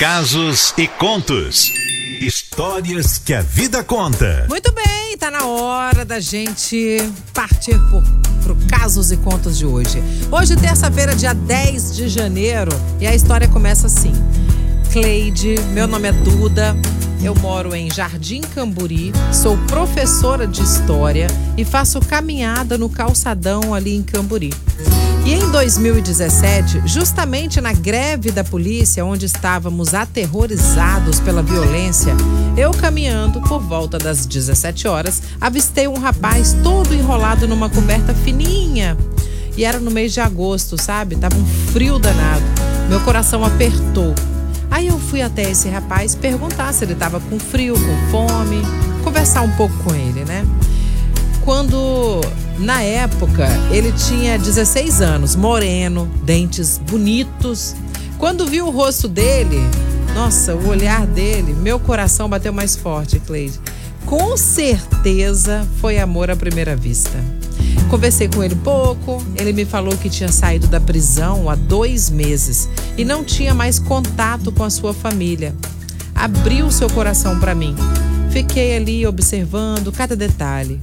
Casos e contos. Histórias que a vida conta. Muito bem, tá na hora da gente partir por, pro Casos e Contos de hoje. Hoje, terça-feira, dia 10 de janeiro, e a história começa assim. Cleide, meu nome é Duda, eu moro em Jardim Camburi, sou professora de história e faço caminhada no calçadão ali em Camburi. E em 2017, justamente na greve da polícia, onde estávamos aterrorizados pela violência, eu caminhando por volta das 17 horas, avistei um rapaz todo enrolado numa coberta fininha. E era no mês de agosto, sabe? Tava um frio danado. Meu coração apertou. Aí eu fui até esse rapaz perguntar se ele estava com frio, com fome, conversar um pouco com ele, né? Quando, na época, ele tinha 16 anos, moreno, dentes bonitos. Quando vi o rosto dele, nossa, o olhar dele, meu coração bateu mais forte, Cleide. Com certeza foi amor à primeira vista. Conversei com ele pouco, ele me falou que tinha saído da prisão há dois meses e não tinha mais contato com a sua família. Abriu seu coração para mim. Fiquei ali observando cada detalhe.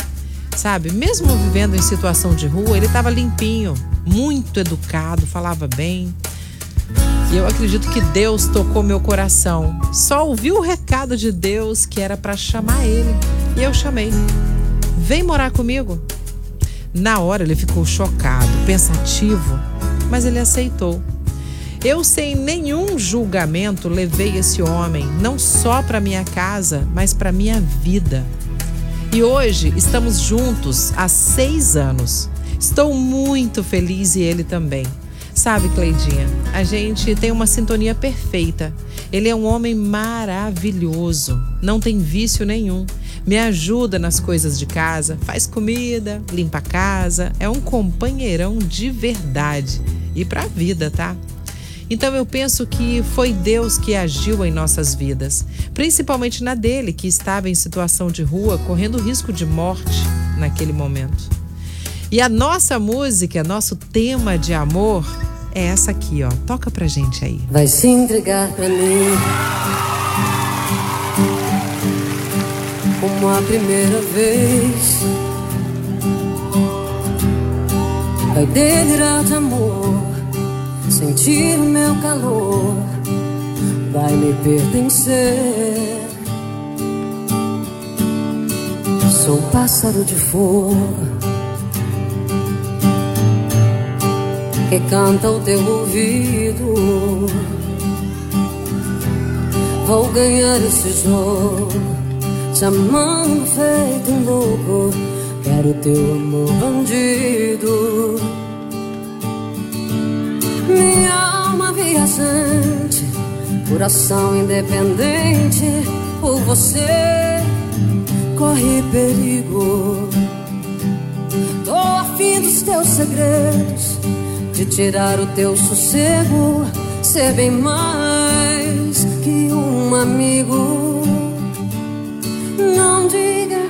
Sabe, mesmo vivendo em situação de rua, ele estava limpinho, muito educado, falava bem. E eu acredito que Deus tocou meu coração. Só ouvi o recado de Deus que era para chamar ele. E eu chamei. Vem morar comigo. Na hora ele ficou chocado, pensativo, mas ele aceitou. Eu, sem nenhum julgamento, levei esse homem não só para minha casa, mas para minha vida. E hoje estamos juntos há seis anos. Estou muito feliz e ele também. Sabe, Cleidinha, a gente tem uma sintonia perfeita. Ele é um homem maravilhoso, não tem vício nenhum. Me ajuda nas coisas de casa, faz comida, limpa a casa, é um companheirão de verdade e para a vida, tá? Então eu penso que foi Deus que agiu em nossas vidas, principalmente na dele, que estava em situação de rua, correndo risco de morte naquele momento. E a nossa música, nosso tema de amor, é essa aqui, ó. Toca pra gente aí. Vai se entregar pra mim. Como a primeira vez. Vai delirar de amor. Sentir meu calor. Vai me pertencer. Sou pássaro de fogo que canta o teu ouvido. Vou ganhar esse jogo, te amando feito um louco. Quero teu amor bandido. Coração independente. Por você corre perigo. Tô afim dos teus segredos de tirar o teu sossego, ser bem mais que um amigo. Não diga,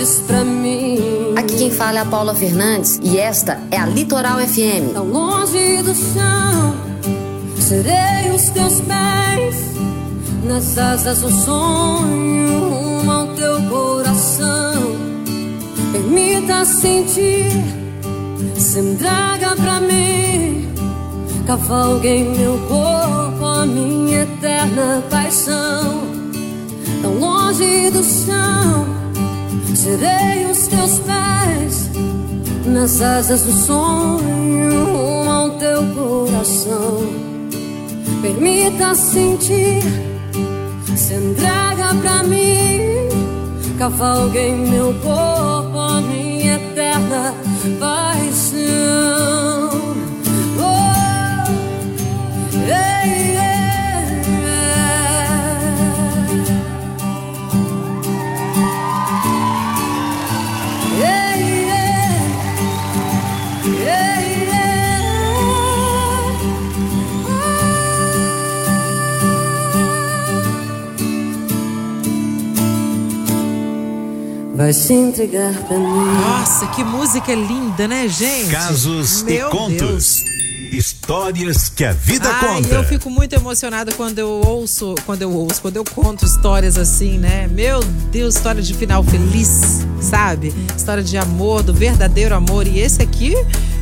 Diz pra mim. Aqui quem fala é a Paula Fernandes e esta é a Litoral FM. Tão longe do chão, serei os teus pés nas asas do sonho, rumo ao teu coração. Permita sentir, se entrega pra mim, cavalgue em meu corpo a minha eterna paixão. Tão longe do chão. Serei os teus pés nas asas do sonho, rumo ao teu coração. Permita sentir, se entrega pra mim, cavalgue em meu corpo a minha eterna paixão. Vai se entregar pra mim. Nossa, que música linda, né, gente? Casos Meu e contos. Deus. Histórias que a vida Ai, conta. eu fico muito emocionada quando eu ouço, quando eu ouço, quando eu conto histórias assim, né? Meu Deus, história de final feliz, sabe? História de amor, do verdadeiro amor. E esse aqui,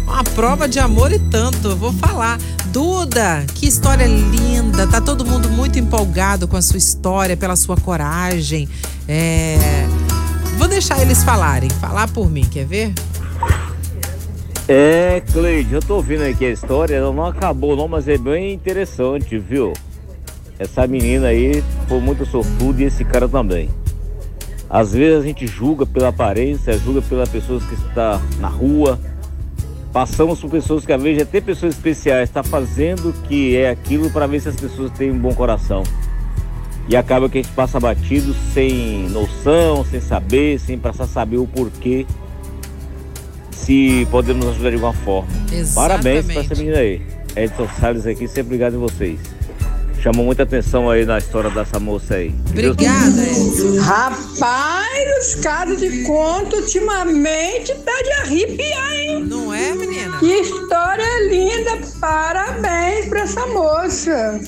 uma prova de amor e tanto. Eu vou falar. Duda, que história linda. Tá todo mundo muito empolgado com a sua história, pela sua coragem. É. Vou deixar eles falarem. Falar por mim, quer ver? É, Cleide, eu tô ouvindo aqui a história, ela não acabou não, mas é bem interessante, viu? Essa menina aí foi muito sortuda e esse cara também. Às vezes a gente julga pela aparência, julga pelas pessoas que está na rua. Passamos por pessoas que às vezes até pessoas especiais está fazendo o que é aquilo para ver se as pessoas têm um bom coração. E acaba que a gente passa batido sem noção, sem saber, sem passar a saber o porquê se podemos ajudar de alguma forma. Parabéns para essa menina aí. Edson Salles aqui, sempre ligado em vocês. Chamou muita atenção aí na história dessa moça aí. Obrigada, Edson. Rapaz, os casos de conto ultimamente tá de arrepiar, hein? Não é, menina? Que história linda! Parabéns pra essa moça.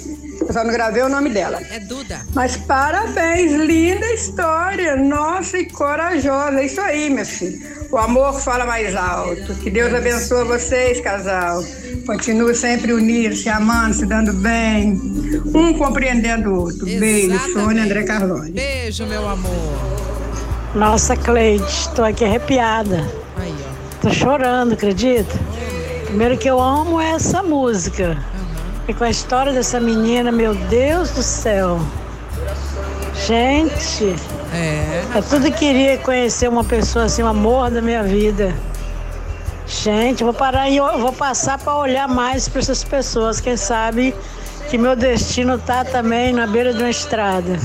Eu só não gravei o nome dela. É Duda. Mas parabéns, linda história. Nossa, e corajosa. É isso aí, meu filho. O amor fala mais alto. Que Deus abençoe vocês, casal. Continue sempre unidos, se amando, se dando bem. Um compreendendo o outro. Beijo. Sônia André Carlone. Beijo, meu amor. Nossa, Cleide, estou aqui arrepiada. Aí, ó. Tô chorando, acredita? Primeiro que eu amo é essa música. E com a história dessa menina, meu Deus do céu. Gente, É. eu tudo queria conhecer uma pessoa assim, o amor da minha vida. Gente, vou parar e vou passar para olhar mais para essas pessoas. Quem sabe que meu destino tá também na beira de uma estrada.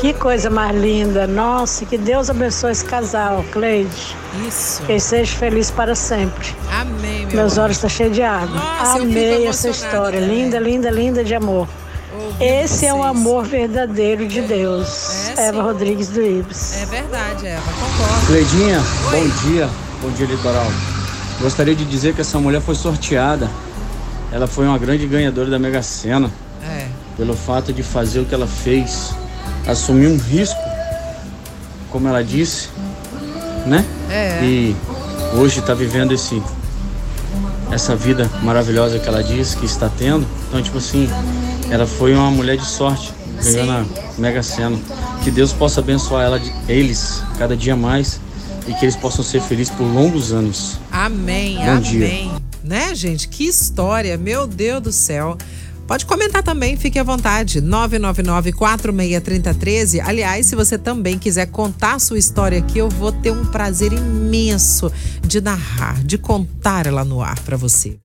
Que coisa mais linda. Nossa, que Deus abençoe esse casal, Cleide. Isso. Que seja feliz para sempre. Amém, meu Meus amor. olhos estão cheios de água. Nossa, Amei essa história. também. Linda, linda, linda de amor. Ouvindo Esse é o vocês. amor verdadeiro de Deus. É, Eva. Rodrigues do Ibis. É verdade, Eva. Concordo. Cleidinha, Oi. bom dia. Bom dia, Litoral. Gostaria de dizer que essa mulher foi sorteada. Ela foi uma grande ganhadora da Mega Sena É. pelo fato de fazer o que ela fez, assumir um risco, como ela disse, né? É. E hoje está vivendo esse essa vida maravilhosa que ela disse que está tendo. Então, tipo assim, ela foi uma mulher de sorte, ganhou na Mega Sena. Que Deus possa abençoar ela, eles cada dia mais e que eles possam ser felizes por longos anos. Amém, Bom dia. amém. Né, gente? Que história, meu Deus do céu. Pode comentar também, fique à vontade. 999-463013. Aliás, se você também quiser contar a sua história aqui, eu vou ter um prazer imenso de narrar, de contar ela no ar para você.